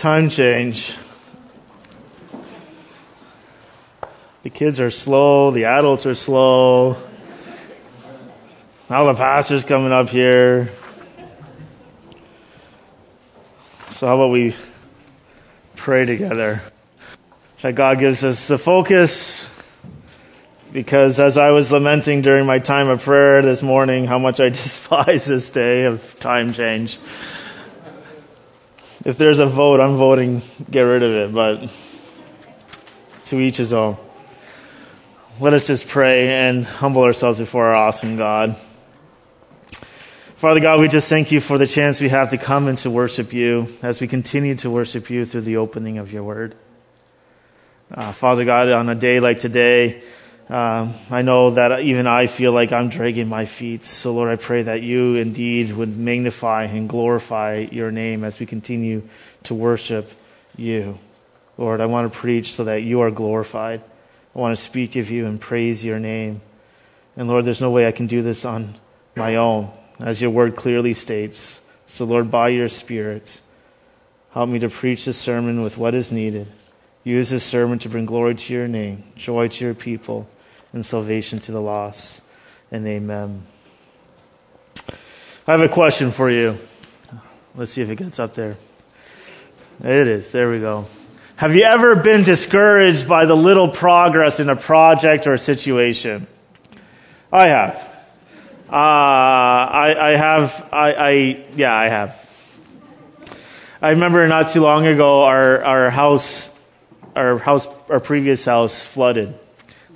Time change. The kids are slow, the adults are slow. Now the pastor's coming up here. So, how about we pray together? That God gives us the focus. Because as I was lamenting during my time of prayer this morning, how much I despise this day of time change. If there's a vote, I'm voting get rid of it, but to each his own. Let us just pray and humble ourselves before our awesome God. Father God, we just thank you for the chance we have to come and to worship you as we continue to worship you through the opening of your word. Uh, Father God, on a day like today, uh, I know that even I feel like I'm dragging my feet. So, Lord, I pray that you indeed would magnify and glorify your name as we continue to worship you. Lord, I want to preach so that you are glorified. I want to speak of you and praise your name. And Lord, there's no way I can do this on my own, as your word clearly states. So, Lord, by your Spirit, help me to preach this sermon with what is needed. Use this sermon to bring glory to your name, joy to your people, and salvation to the lost. And amen. I have a question for you. Let's see if it gets up there. It is. There we go. Have you ever been discouraged by the little progress in a project or a situation? I have. Uh, I, I, have. I, I, yeah, I have. I remember not too long ago, our our house, our house, our previous house flooded,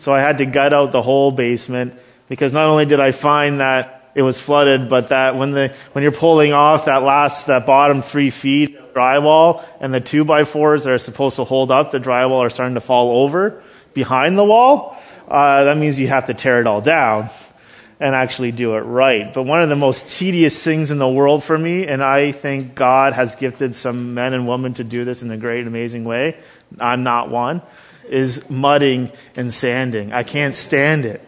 so I had to gut out the whole basement because not only did I find that it was flooded, but that when the when you're pulling off that last that bottom three feet drywall and the two by fours that are supposed to hold up the drywall are starting to fall over behind the wall, uh, that means you have to tear it all down and actually do it right. But one of the most tedious things in the world for me, and I think God has gifted some men and women to do this in a great, amazing way. I'm not one, is mudding and sanding. I can't stand it.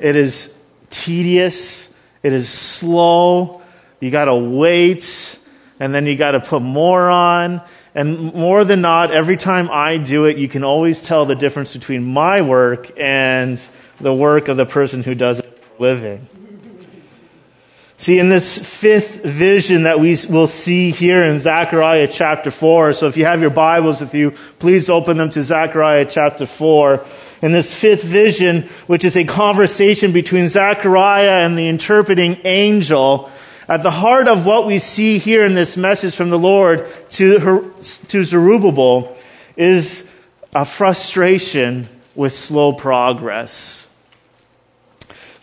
It is tedious. It is slow. You gotta wait and then you got to put more on. And more than not, every time I do it, you can always tell the difference between my work and the work of the person who does it for living. See, in this fifth vision that we will see here in Zechariah chapter 4, so if you have your Bibles with you, please open them to Zechariah chapter 4. In this fifth vision, which is a conversation between Zechariah and the interpreting angel, at the heart of what we see here in this message from the Lord to, her, to Zerubbabel is a frustration with slow progress.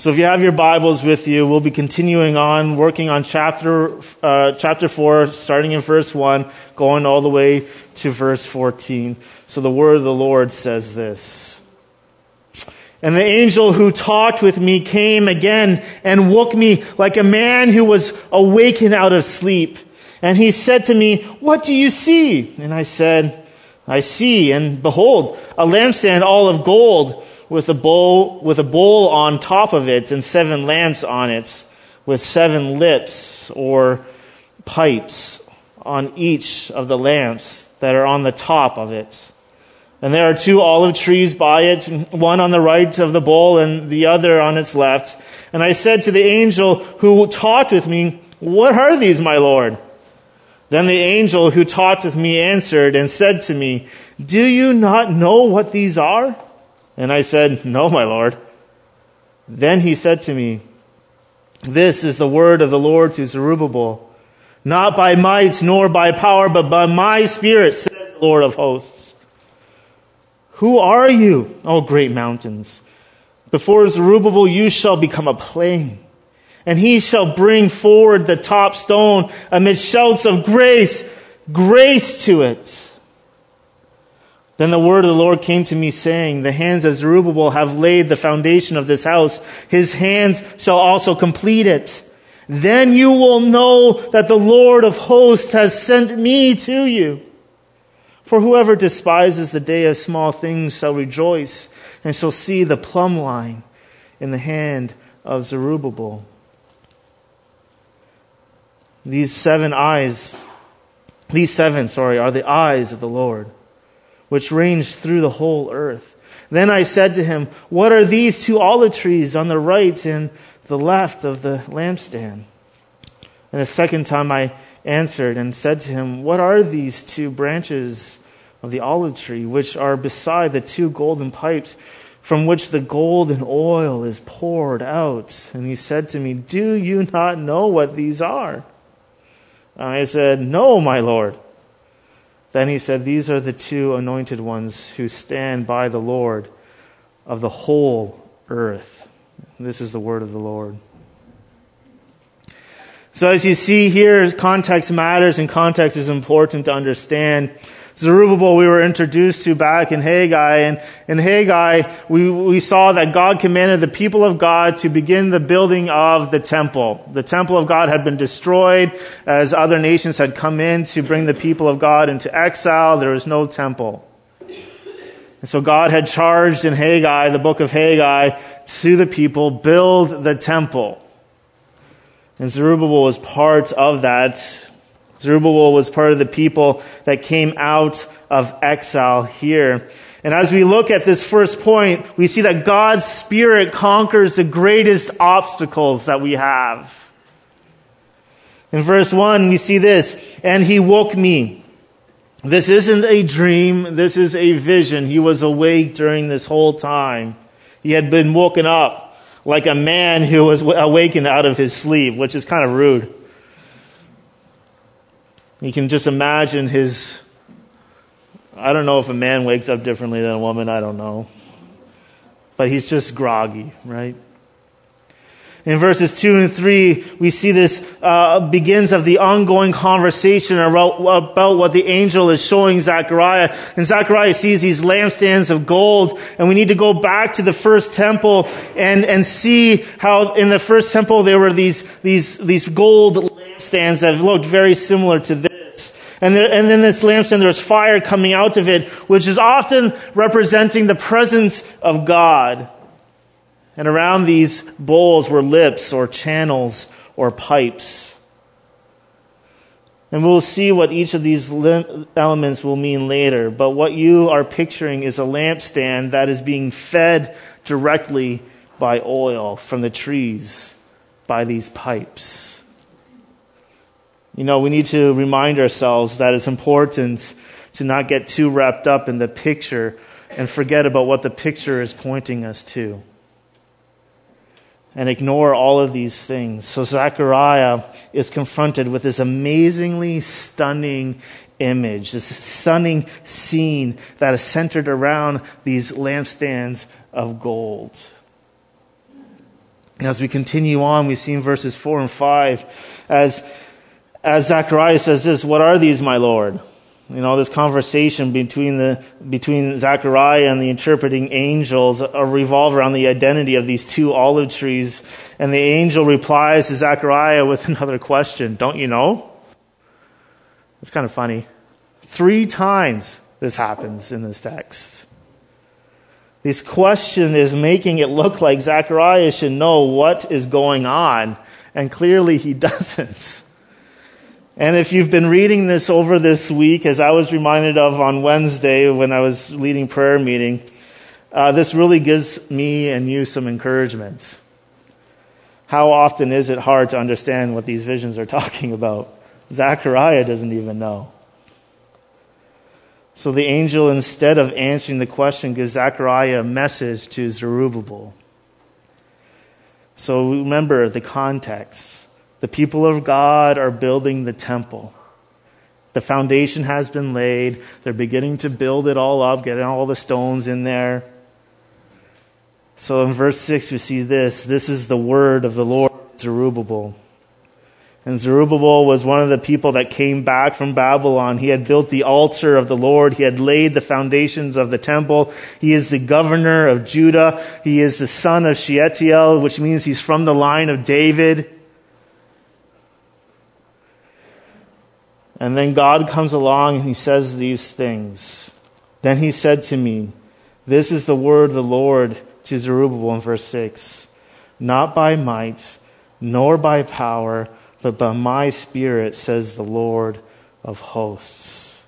So if you have your Bibles with you, we'll be continuing on working on chapter, uh, chapter 4, starting in verse 1, going all the way to verse 14. So the word of the Lord says this. And the angel who talked with me came again and woke me like a man who was awakened out of sleep. And he said to me, What do you see? And I said, I see, and behold, a lampstand all of gold with a bowl, with a bowl on top of it and seven lamps on it with seven lips or pipes on each of the lamps that are on the top of it. And there are two olive trees by it, one on the right of the bowl and the other on its left. And I said to the angel who talked with me, What are these, my Lord? Then the angel who talked with me answered and said to me, Do you not know what these are? And I said, No, my Lord. Then he said to me, This is the word of the Lord to Zerubbabel. Not by might nor by power, but by my spirit, says the Lord of hosts. Who are you, O great mountains? Before Zerubbabel you shall become a plain, and he shall bring forward the top stone amid shouts of grace, grace to it. Then the word of the Lord came to me saying, The hands of Zerubbabel have laid the foundation of this house. His hands shall also complete it. Then you will know that the Lord of hosts has sent me to you. For whoever despises the day of small things shall rejoice and shall see the plumb line in the hand of Zerubbabel. These seven eyes These seven, sorry, are the eyes of the Lord, which range through the whole earth. Then I said to him, What are these two olive trees on the right and the left of the lampstand? And a second time I answered and said to him, What are these two branches of the olive tree, which are beside the two golden pipes, from which the golden oil is poured out? And he said to me, Do you not know what these are? I said, No, my Lord. Then he said, These are the two anointed ones who stand by the Lord of the whole earth. This is the word of the Lord. So as you see here, context matters and context is important to understand. Zerubbabel we were introduced to back in Haggai, and in Haggai we, we saw that God commanded the people of God to begin the building of the temple. The temple of God had been destroyed as other nations had come in to bring the people of God into exile. There was no temple. And so God had charged in Haggai, the book of Haggai, to the people, build the temple. And Zerubbabel was part of that. Zerubbabel was part of the people that came out of exile here. And as we look at this first point, we see that God's Spirit conquers the greatest obstacles that we have. In verse 1, we see this, and he woke me. This isn't a dream, this is a vision. He was awake during this whole time. He had been woken up like a man who was awakened out of his sleep, which is kind of rude. You can just imagine his. I don't know if a man wakes up differently than a woman, I don't know. But he's just groggy, right? In verses 2 and 3, we see this uh, begins of the ongoing conversation about, about what the angel is showing Zechariah. And Zechariah sees these lampstands of gold, and we need to go back to the first temple and, and see how in the first temple there were these, these, these gold lampstands that looked very similar to this. And, there, and then this lampstand, there's fire coming out of it, which is often representing the presence of God. And around these bowls were lips or channels or pipes. And we'll see what each of these elements will mean later. But what you are picturing is a lampstand that is being fed directly by oil from the trees by these pipes. You know, we need to remind ourselves that it's important to not get too wrapped up in the picture and forget about what the picture is pointing us to and ignore all of these things. So Zechariah is confronted with this amazingly stunning image, this stunning scene that is centered around these lampstands of gold. As we continue on, we see in verses 4 and 5, as, as Zechariah says this, What are these, my Lord? You know, this conversation between, the, between Zechariah and the interpreting angels revolve around the identity of these two olive trees. And the angel replies to Zechariah with another question Don't you know? It's kind of funny. Three times this happens in this text. This question is making it look like Zechariah should know what is going on, and clearly he doesn't. And if you've been reading this over this week, as I was reminded of on Wednesday when I was leading prayer meeting, uh, this really gives me and you some encouragement. How often is it hard to understand what these visions are talking about? Zechariah doesn't even know. So the angel, instead of answering the question, gives Zechariah a message to Zerubbabel. So remember the context. The people of God are building the temple. The foundation has been laid. They're beginning to build it all up, getting all the stones in there. So in verse 6, we see this. This is the word of the Lord, Zerubbabel. And Zerubbabel was one of the people that came back from Babylon. He had built the altar of the Lord. He had laid the foundations of the temple. He is the governor of Judah. He is the son of Shealtiel, which means he's from the line of David. And then God comes along and he says these things. Then he said to me, This is the word of the Lord to Zerubbabel in verse 6. Not by might, nor by power, but by my spirit, says the Lord of hosts.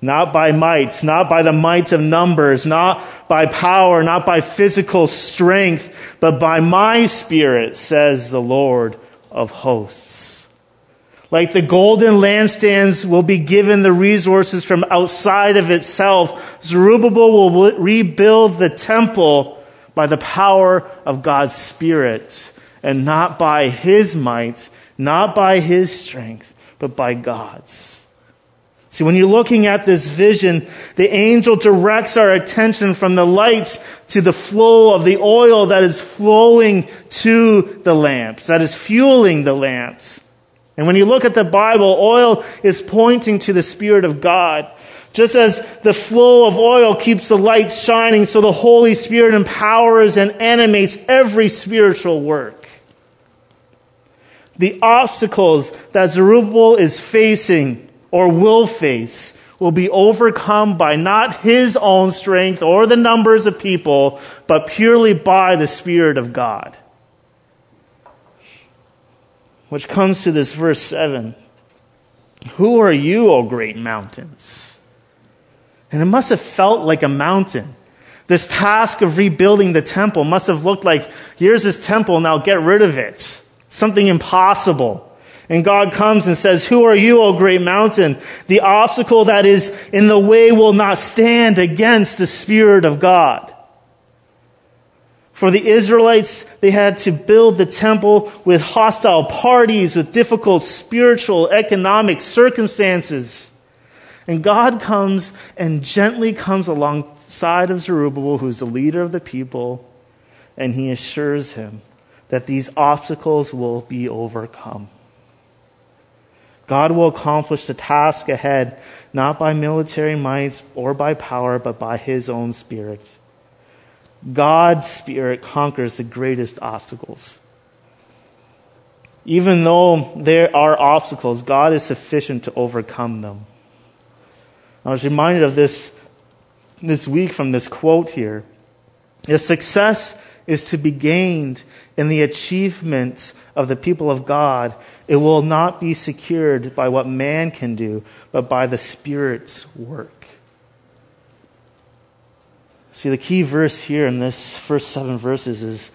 Not by might, not by the might of numbers, not by power, not by physical strength, but by my spirit, says the Lord of hosts. Like the golden lampstands will be given the resources from outside of itself, Zerubbabel will rebuild the temple by the power of God's Spirit and not by his might, not by his strength, but by God's. See, when you're looking at this vision, the angel directs our attention from the lights to the flow of the oil that is flowing to the lamps, that is fueling the lamps. And when you look at the Bible, oil is pointing to the Spirit of God. Just as the flow of oil keeps the lights shining, so the Holy Spirit empowers and animates every spiritual work. The obstacles that Zerubbabel is facing or will face will be overcome by not his own strength or the numbers of people, but purely by the Spirit of God. Which comes to this verse 7. Who are you, O great mountains? And it must have felt like a mountain. This task of rebuilding the temple must have looked like here's this temple, now get rid of it. Something impossible. And God comes and says, Who are you, O great mountain? The obstacle that is in the way will not stand against the Spirit of God. For the Israelites, they had to build the temple with hostile parties, with difficult spiritual, economic circumstances. And God comes and gently comes alongside of Zerubbabel, who's the leader of the people, and he assures him that these obstacles will be overcome. God will accomplish the task ahead, not by military might or by power, but by his own spirit. God's spirit conquers the greatest obstacles. Even though there are obstacles, God is sufficient to overcome them. I was reminded of this this week from this quote here. If success is to be gained in the achievements of the people of God, it will not be secured by what man can do, but by the Spirit's work. See, the key verse here in this first seven verses is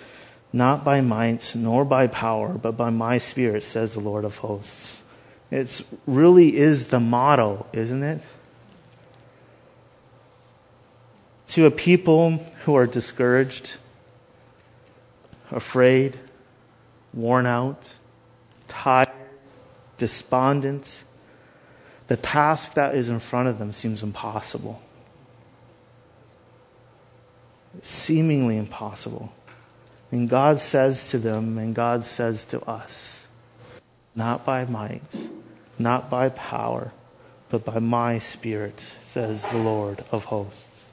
not by might nor by power, but by my Spirit, says the Lord of hosts. It really is the motto, isn't it? To a people who are discouraged, afraid, worn out, tired, despondent, the task that is in front of them seems impossible. Seemingly impossible. And God says to them, and God says to us, not by might, not by power, but by my Spirit, says the Lord of hosts.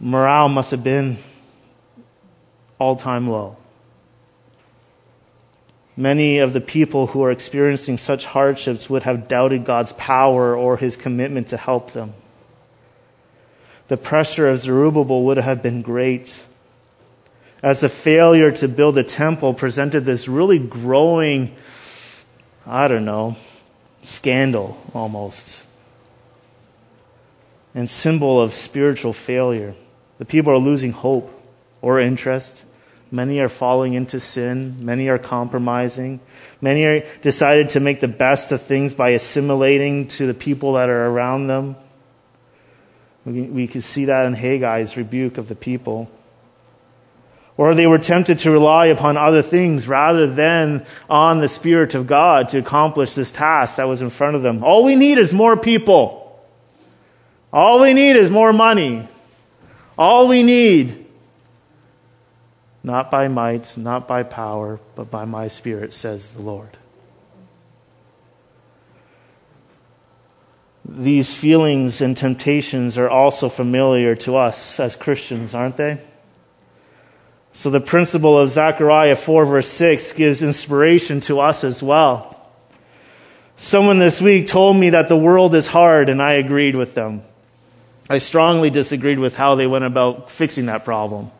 Morale must have been all time low. Many of the people who are experiencing such hardships would have doubted God's power or his commitment to help them. The pressure of Zerubbabel would have been great. As the failure to build a temple presented this really growing, I don't know, scandal almost, and symbol of spiritual failure. The people are losing hope or interest. Many are falling into sin. Many are compromising. Many are decided to make the best of things by assimilating to the people that are around them. We, we can see that in Haggai's rebuke of the people. Or they were tempted to rely upon other things rather than on the Spirit of God to accomplish this task that was in front of them. All we need is more people. All we need is more money. All we need not by might, not by power, but by my Spirit, says the Lord. These feelings and temptations are also familiar to us as Christians, aren't they? So the principle of Zechariah 4, verse 6 gives inspiration to us as well. Someone this week told me that the world is hard, and I agreed with them. I strongly disagreed with how they went about fixing that problem.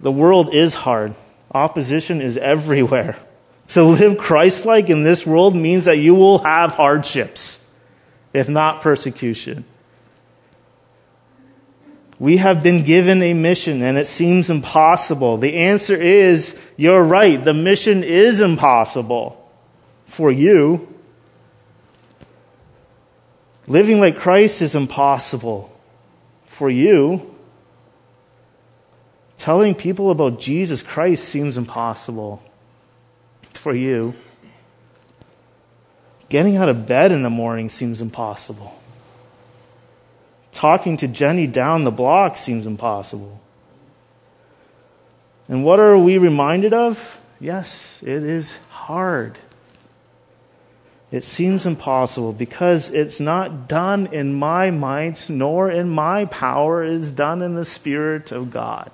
The world is hard. Opposition is everywhere. To live Christ like in this world means that you will have hardships, if not persecution. We have been given a mission and it seems impossible. The answer is you're right. The mission is impossible for you. Living like Christ is impossible for you. Telling people about Jesus Christ seems impossible for you. Getting out of bed in the morning seems impossible. Talking to Jenny down the block seems impossible. And what are we reminded of? Yes, it is hard. It seems impossible because it's not done in my might nor in my power, it is done in the Spirit of God.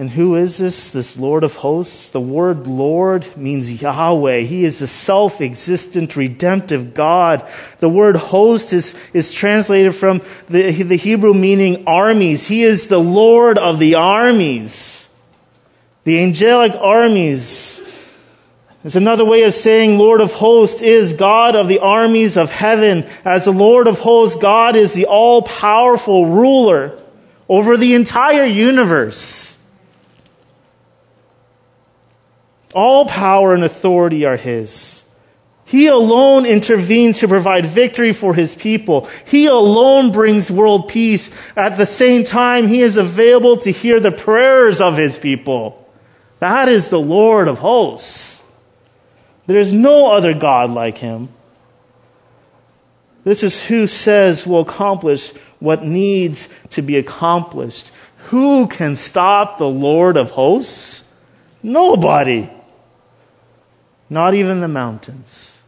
And who is this? This Lord of hosts? The word Lord means Yahweh. He is the self existent, redemptive God. The word host is, is translated from the, the Hebrew meaning armies. He is the Lord of the armies. The angelic armies. It's another way of saying Lord of hosts is God of the armies of heaven. As the Lord of hosts, God is the all powerful ruler over the entire universe. All power and authority are His. He alone intervenes to provide victory for His people. He alone brings world peace. At the same time, He is available to hear the prayers of His people. That is the Lord of hosts. There is no other God like Him. This is who says will accomplish what needs to be accomplished. Who can stop the Lord of hosts? Nobody. Not even the mountains.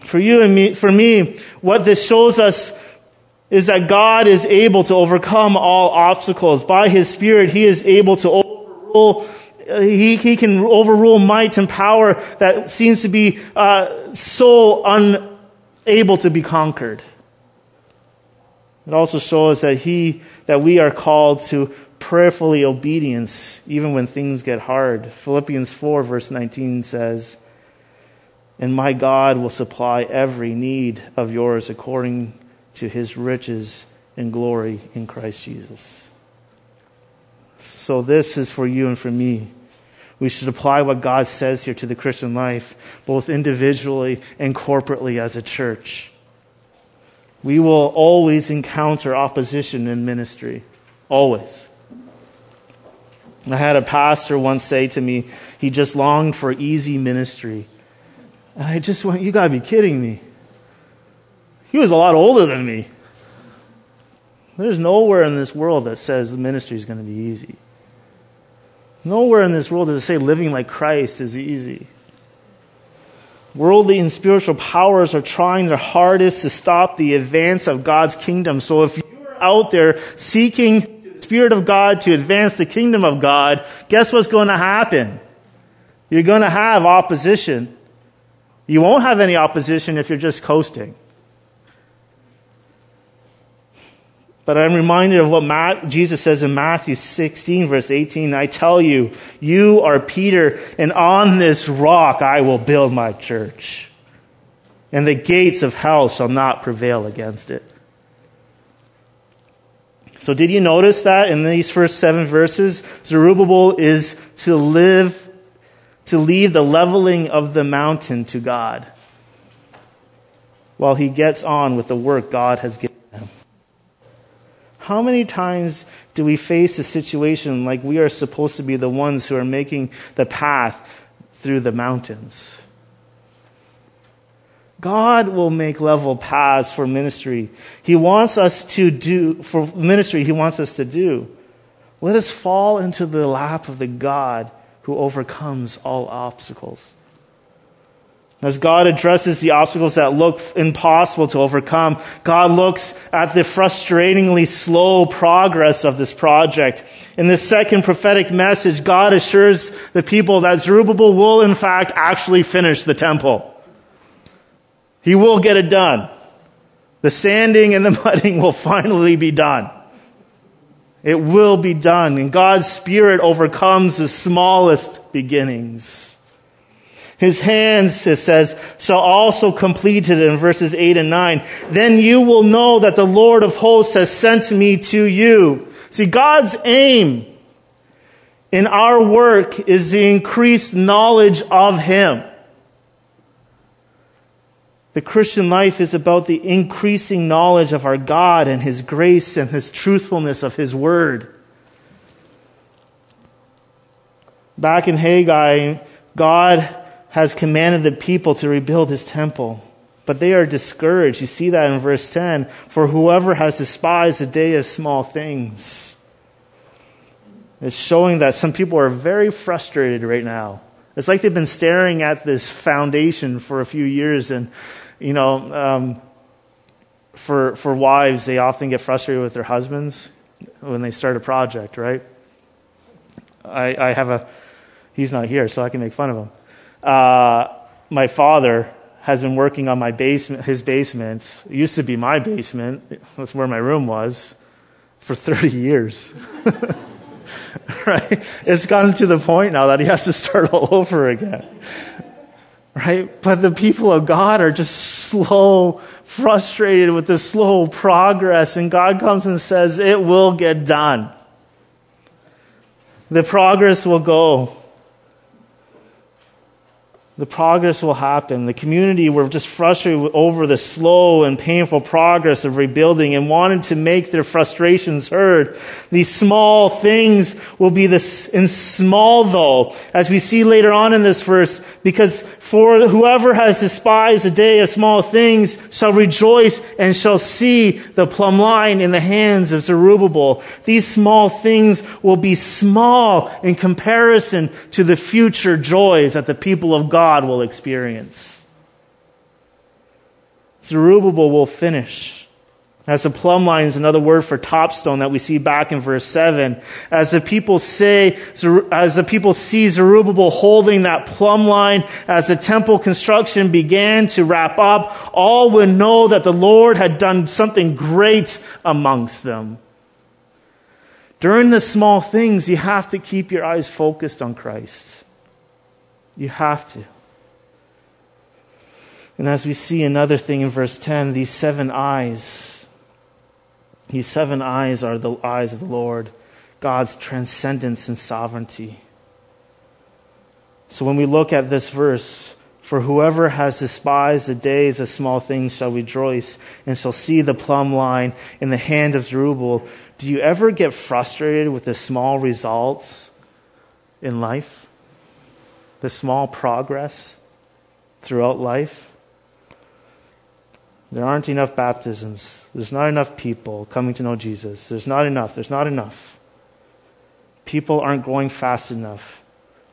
For you and me, for me, what this shows us is that God is able to overcome all obstacles. By His Spirit, He is able to overrule, He, he can overrule might and power that seems to be uh, so unable to be conquered. It also shows that He, that we are called to prayerfully obedience even when things get hard. Philippians 4, verse 19 says, And my God will supply every need of yours according to his riches and glory in Christ Jesus. So, this is for you and for me. We should apply what God says here to the Christian life, both individually and corporately as a church. We will always encounter opposition in ministry. Always. I had a pastor once say to me, he just longed for easy ministry. And I just went, You gotta be kidding me. He was a lot older than me. There's nowhere in this world that says the ministry is going to be easy. Nowhere in this world does it say living like Christ is easy. Worldly and spiritual powers are trying their hardest to stop the advance of God's kingdom. So if you're out there seeking Spirit of God to advance the kingdom of God, guess what's going to happen? You're going to have opposition. You won't have any opposition if you're just coasting. But I'm reminded of what Jesus says in Matthew 16, verse 18. I tell you, you are Peter, and on this rock I will build my church. And the gates of hell shall not prevail against it. So, did you notice that in these first seven verses? Zerubbabel is to live, to leave the leveling of the mountain to God while he gets on with the work God has given him. How many times do we face a situation like we are supposed to be the ones who are making the path through the mountains? God will make level paths for ministry. He wants us to do, for ministry, He wants us to do. Let us fall into the lap of the God who overcomes all obstacles. As God addresses the obstacles that look impossible to overcome, God looks at the frustratingly slow progress of this project. In the second prophetic message, God assures the people that Zerubbabel will in fact actually finish the temple. He will get it done. The sanding and the mudding will finally be done. It will be done. And God's Spirit overcomes the smallest beginnings. His hands, it says, shall also complete it in verses 8 and 9. Then you will know that the Lord of hosts has sent me to you. See, God's aim in our work is the increased knowledge of Him. The Christian life is about the increasing knowledge of our God and His grace and His truthfulness of His Word. Back in Haggai, God has commanded the people to rebuild his temple. But they are discouraged. You see that in verse 10. For whoever has despised the day of small things. It's showing that some people are very frustrated right now. It's like they've been staring at this foundation for a few years. And, you know, um, for, for wives, they often get frustrated with their husbands when they start a project, right? I, I have a, he's not here, so I can make fun of him. Uh, my father has been working on my basement, his basement. It used to be my basement. That's where my room was for 30 years. right? It's gotten to the point now that he has to start all over again. Right? But the people of God are just slow, frustrated with the slow progress, and God comes and says, It will get done. The progress will go the progress will happen. The community were just frustrated over the slow and painful progress of rebuilding and wanted to make their frustrations heard. These small things will be this in small though, as we see later on in this verse, because for whoever has despised the day of small things shall rejoice and shall see the plumb line in the hands of Zerubbabel. These small things will be small in comparison to the future joys that the people of God will experience. Zerubbabel will finish. As the plumb line is another word for topstone that we see back in verse 7. As the people say, as the people see Zerubbabel holding that plumb line, as the temple construction began to wrap up, all would know that the Lord had done something great amongst them. During the small things, you have to keep your eyes focused on Christ. You have to. And as we see another thing in verse 10, these seven eyes, these seven eyes are the eyes of the Lord, God's transcendence and sovereignty. So when we look at this verse, for whoever has despised the days of small things shall rejoice and shall see the plumb line in the hand of Zerubbabel. Do you ever get frustrated with the small results in life? The small progress throughout life? There aren't enough baptisms. There's not enough people coming to know Jesus. There's not enough. There's not enough. People aren't growing fast enough.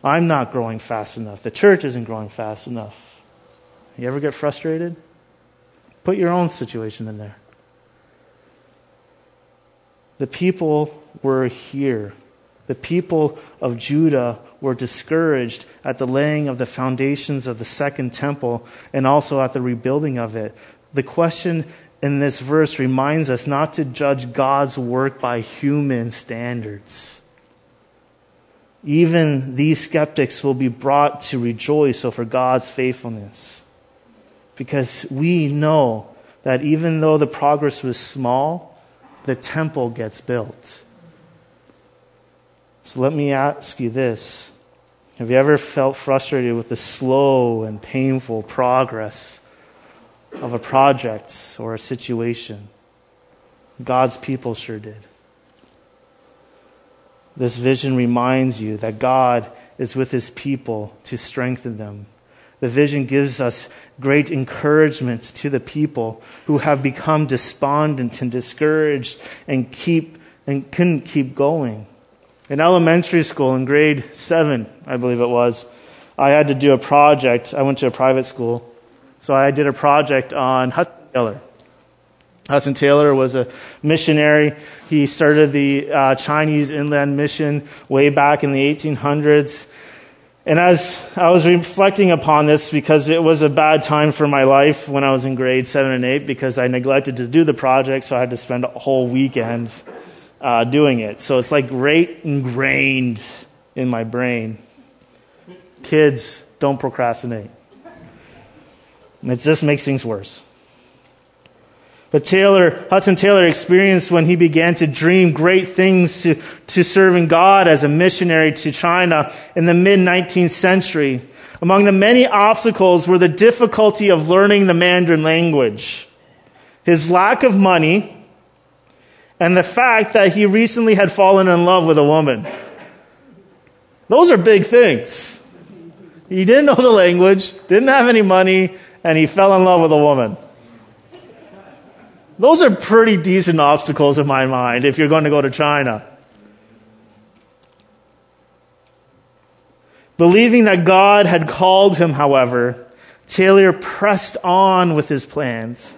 I'm not growing fast enough. The church isn't growing fast enough. You ever get frustrated? Put your own situation in there. The people were here. The people of Judah were discouraged at the laying of the foundations of the second temple and also at the rebuilding of it. The question in this verse reminds us not to judge God's work by human standards. Even these skeptics will be brought to rejoice over God's faithfulness. Because we know that even though the progress was small, the temple gets built. So let me ask you this Have you ever felt frustrated with the slow and painful progress of a project or a situation. God's people sure did. This vision reminds you that God is with his people to strengthen them. The vision gives us great encouragement to the people who have become despondent and discouraged and keep and couldn't keep going. In elementary school, in grade seven, I believe it was, I had to do a project. I went to a private school so I did a project on Hudson Taylor. Hudson Taylor was a missionary. He started the uh, Chinese Inland Mission way back in the 1800s. And as I was reflecting upon this, because it was a bad time for my life when I was in grade seven and eight, because I neglected to do the project, so I had to spend a whole weekend uh, doing it. So it's like right ingrained in my brain. Kids, don't procrastinate. It just makes things worse. But Taylor, Hudson Taylor experienced when he began to dream great things to, to serving God as a missionary to China in the mid 19th century. Among the many obstacles were the difficulty of learning the Mandarin language, his lack of money, and the fact that he recently had fallen in love with a woman. Those are big things. He didn't know the language, didn't have any money, and he fell in love with a woman. Those are pretty decent obstacles in my mind if you're going to go to China. Believing that God had called him, however, Taylor pressed on with his plans.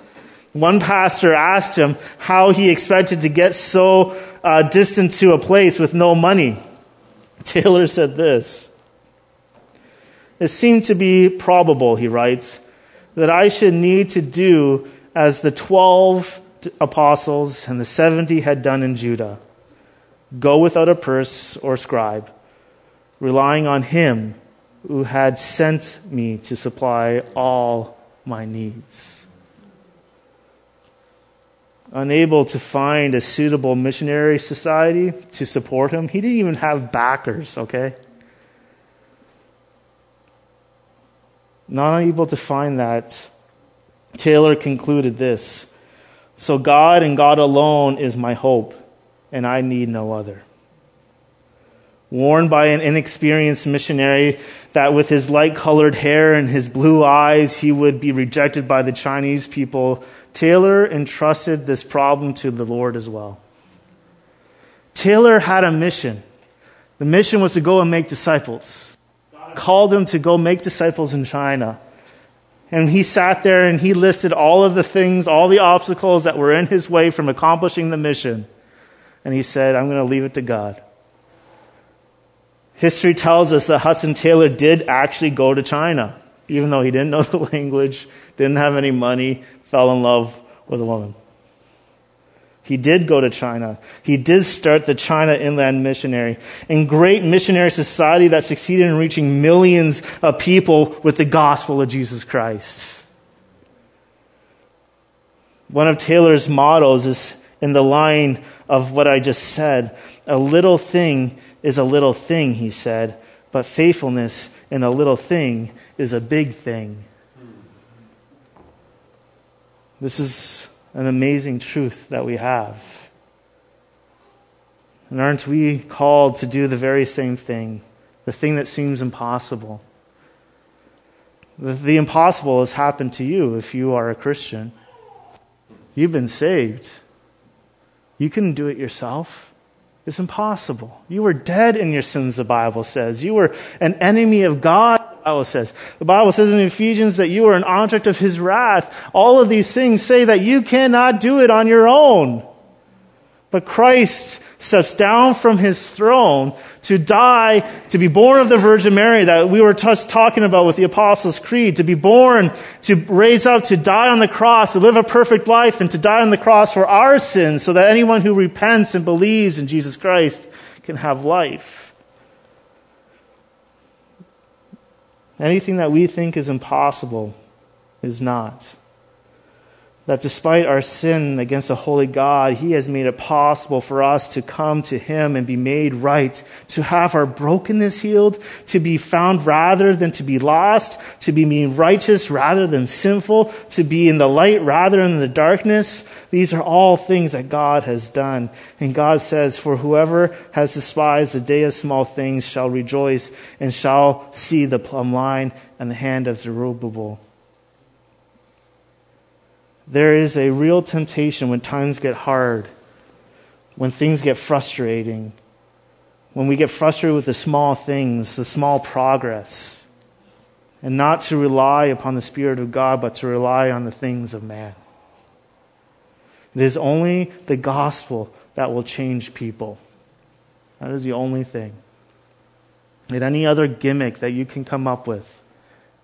One pastor asked him how he expected to get so uh, distant to a place with no money. Taylor said this It seemed to be probable, he writes, that I should need to do as the 12 apostles and the 70 had done in Judah go without a purse or scrip, relying on him who had sent me to supply all my needs. Unable to find a suitable missionary society to support him, he didn't even have backers, okay? Not able to find that Taylor concluded this So God and God alone is my hope, and I need no other. Warned by an inexperienced missionary that with his light colored hair and his blue eyes he would be rejected by the Chinese people, Taylor entrusted this problem to the Lord as well. Taylor had a mission. The mission was to go and make disciples. Called him to go make disciples in China. And he sat there and he listed all of the things, all the obstacles that were in his way from accomplishing the mission. And he said, I'm going to leave it to God. History tells us that Hudson Taylor did actually go to China, even though he didn't know the language, didn't have any money, fell in love with a woman. He did go to China. He did start the China Inland Missionary, a great missionary society that succeeded in reaching millions of people with the gospel of Jesus Christ. One of Taylor's mottos is in the line of what I just said. A little thing is a little thing, he said, but faithfulness in a little thing is a big thing. This is an amazing truth that we have. And aren't we called to do the very same thing, the thing that seems impossible? The, impossible has happened to you if you are a Christian. You've been saved. You couldn't do it yourself. It's impossible. You were dead in your sins, the Bible says. You were an enemy of God Bible says. The Bible says in Ephesians that you are an object of his wrath. All of these things say that you cannot do it on your own. But Christ steps down from his throne to die, to be born of the Virgin Mary that we were just talking about with the Apostles' Creed, to be born, to raise up, to die on the cross, to live a perfect life, and to die on the cross for our sins so that anyone who repents and believes in Jesus Christ can have life. Anything that we think is impossible is not that despite our sin against a holy God, He has made it possible for us to come to Him and be made right, to have our brokenness healed, to be found rather than to be lost, to be made righteous rather than sinful, to be in the light rather than in the darkness. These are all things that God has done. And God says, For whoever has despised the day of small things shall rejoice and shall see the plumb line and the hand of Zerubbabel there is a real temptation when times get hard, when things get frustrating, when we get frustrated with the small things, the small progress, and not to rely upon the Spirit of God, but to rely on the things of man. It is only the gospel that will change people. That is the only thing. And any other gimmick that you can come up with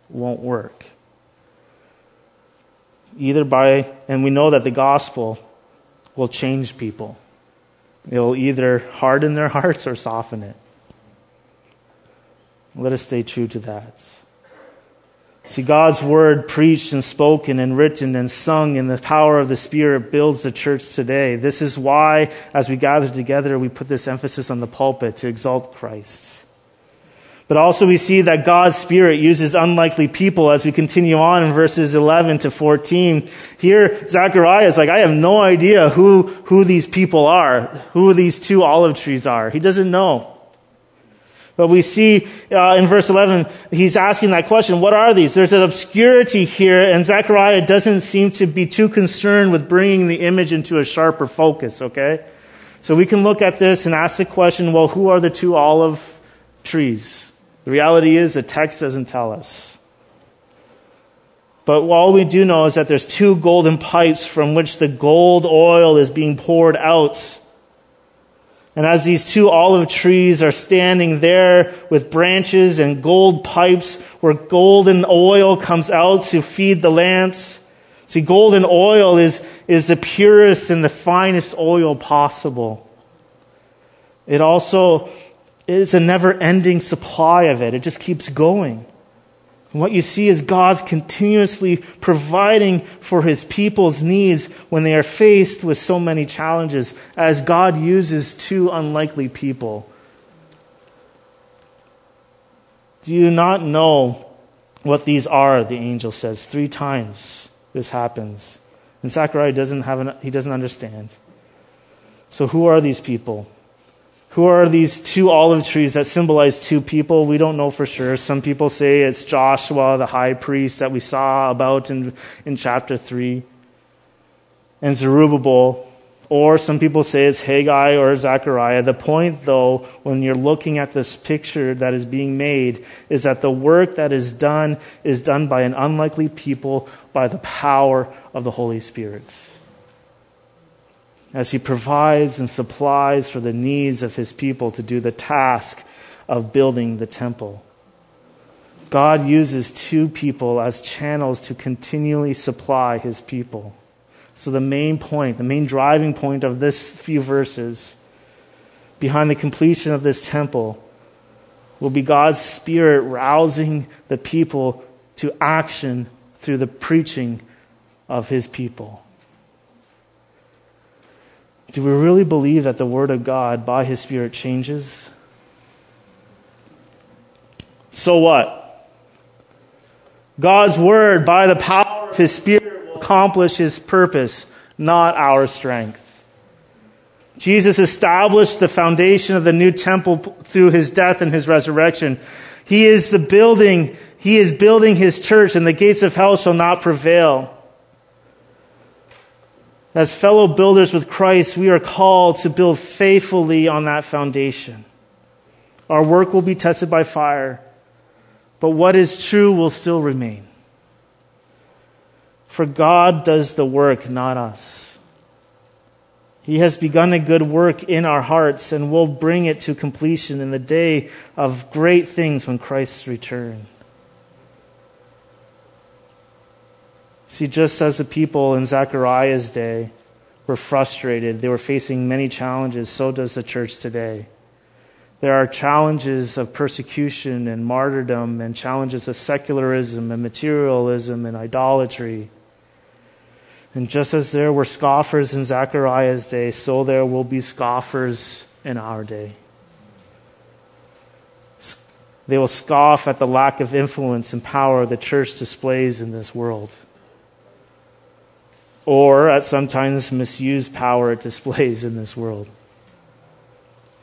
won't work either by, and we know that the gospel will change people. It'll either harden their hearts or soften it. Let us stay true to that. See, God's word preached and spoken and written and sung in the power of the Spirit builds the church today. This is why, as we gather together, we put this emphasis on the pulpit to exalt Christ. But also we see that God's Spirit uses unlikely people as we continue on in verses 11 to 14. Here, Zechariah is like, I have no idea who, who these people are, who these two olive trees are. He doesn't know. But we see uh, in verse 11, he's asking that question, what are these? There's an obscurity here, and Zechariah doesn't seem to be too concerned with bringing the image into a sharper focus, okay? So we can look at this and ask the question, well, who are the two olive trees? The reality is the text doesn't tell us. But all we do know is that there's two golden pipes from which the gold oil is being poured out. And as these two olive trees are standing there with branches and gold pipes where golden oil comes out to feed the lamps. See, golden oil is, is the purest and the finest oil possible. It also it's a never ending supply of it. It just keeps going. And what you see is God's continuously providing for his people's needs when they are faced with so many challenges, as God uses two unlikely people. Do you not know what these are? The angel says. Three times this happens. And Zechariah doesn't have an, he doesn't understand. So who are these people? Who are these two olive trees that symbolize two people? We don't know for sure. Some people say it's Joshua, the high priest that we saw about in, in chapter 3, and Zerubbabel. Or some people say it's Haggai or Zechariah. The point, though, when you're looking at this picture that is being made, is that the work that is done is done by an unlikely people by the power of the Holy Spirit as he provides and supplies for the needs of his people to do the task of building the temple. God uses two people as channels to continually supply his people. So, the main point, the main driving point of this few verses behind the completion of this temple will be God's Spirit rousing the people to action through the preaching of his people. Do we really believe that the Word of God by His Spirit changes? So what? God's Word by the power of His Spirit will accomplish His purpose, not our strength. Jesus established the foundation of the new temple through His death and His resurrection. He is the building, He is building His church, and the gates of hell shall not prevail. As fellow builders with Christ, we are called to build faithfully on that foundation. Our work will be tested by fire, but what is true will still remain. For God does the work, not us. He has begun a good work in our hearts and will bring it to completion in the day of great things when Christ returns. See, just as the people in Zechariah's day were frustrated, they were facing many challenges, so does the church today. There are challenges of persecution and martyrdom, and challenges of secularism and materialism and idolatry. And just as there were scoffers in Zechariah's day, so there will be scoffers in our day. They will scoff at the lack of influence and power the church displays in this world or at sometimes misused power it displays in this world.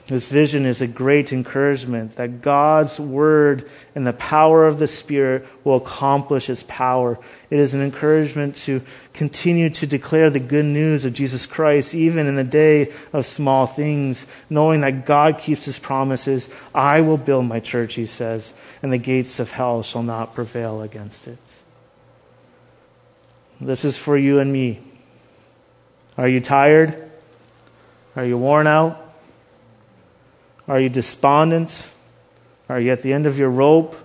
This vision is a great encouragement that God's word and the power of the Spirit will accomplish its power. It is an encouragement to continue to declare the good news of Jesus Christ, even in the day of small things, knowing that God keeps his promises. I will build my church, he says, and the gates of hell shall not prevail against it. This is for you and me. Are you tired? Are you worn out? Are you despondent? Are you at the end of your rope?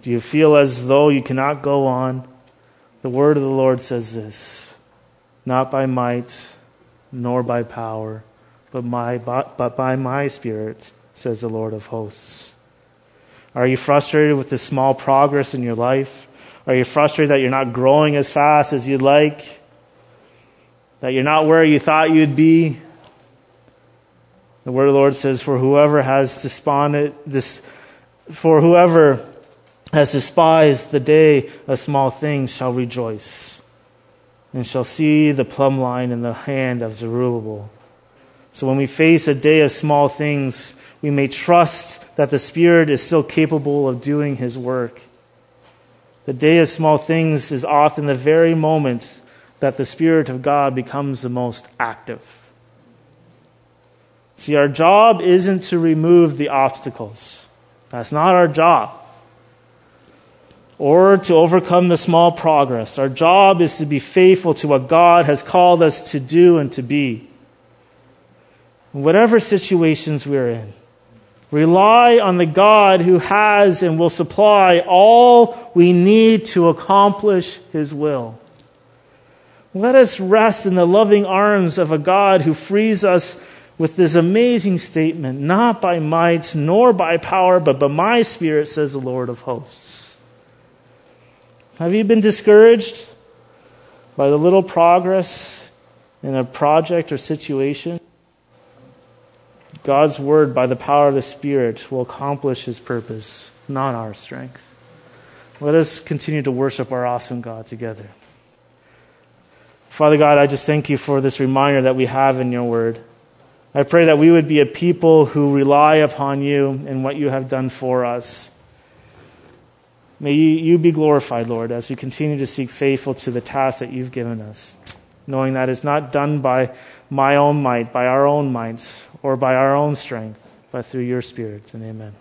Do you feel as though you cannot go on? The word of the Lord says this Not by might, nor by power, but, my, but by my Spirit, says the Lord of hosts. Are you frustrated with the small progress in your life? Are you frustrated that you're not growing as fast as you'd like? That you're not where you thought you'd be? The word of the Lord says, For whoever has desponded, this, for whoever has despised the day of small things shall rejoice, and shall see the plumb line in the hand of Zerubbabel. So when we face a day of small things, we may trust that the Spirit is still capable of doing His work. The day of small things is often the very moment that the Spirit of God becomes the most active. See, our job isn't to remove the obstacles. That's not our job. Or to overcome the small progress. Our job is to be faithful to what God has called us to do and to be. whatever situations we're in, Rely on the God who has and will supply all we need to accomplish his will. Let us rest in the loving arms of a God who frees us with this amazing statement not by might nor by power, but by my spirit, says the Lord of hosts. Have you been discouraged by the little progress in a project or situation? God's word, by the power of the Spirit, will accomplish his purpose, not our strength. Let us continue to worship our awesome God together. Father God, I just thank you for this reminder that we have in your word. I pray that we would be a people who rely upon you and what you have done for us. May you, be glorified, Lord, as we continue to seek faithful to the task that you've given us, knowing that it's not done by my own might, by our own minds, or by our own strength, but through your Spirit. And amen.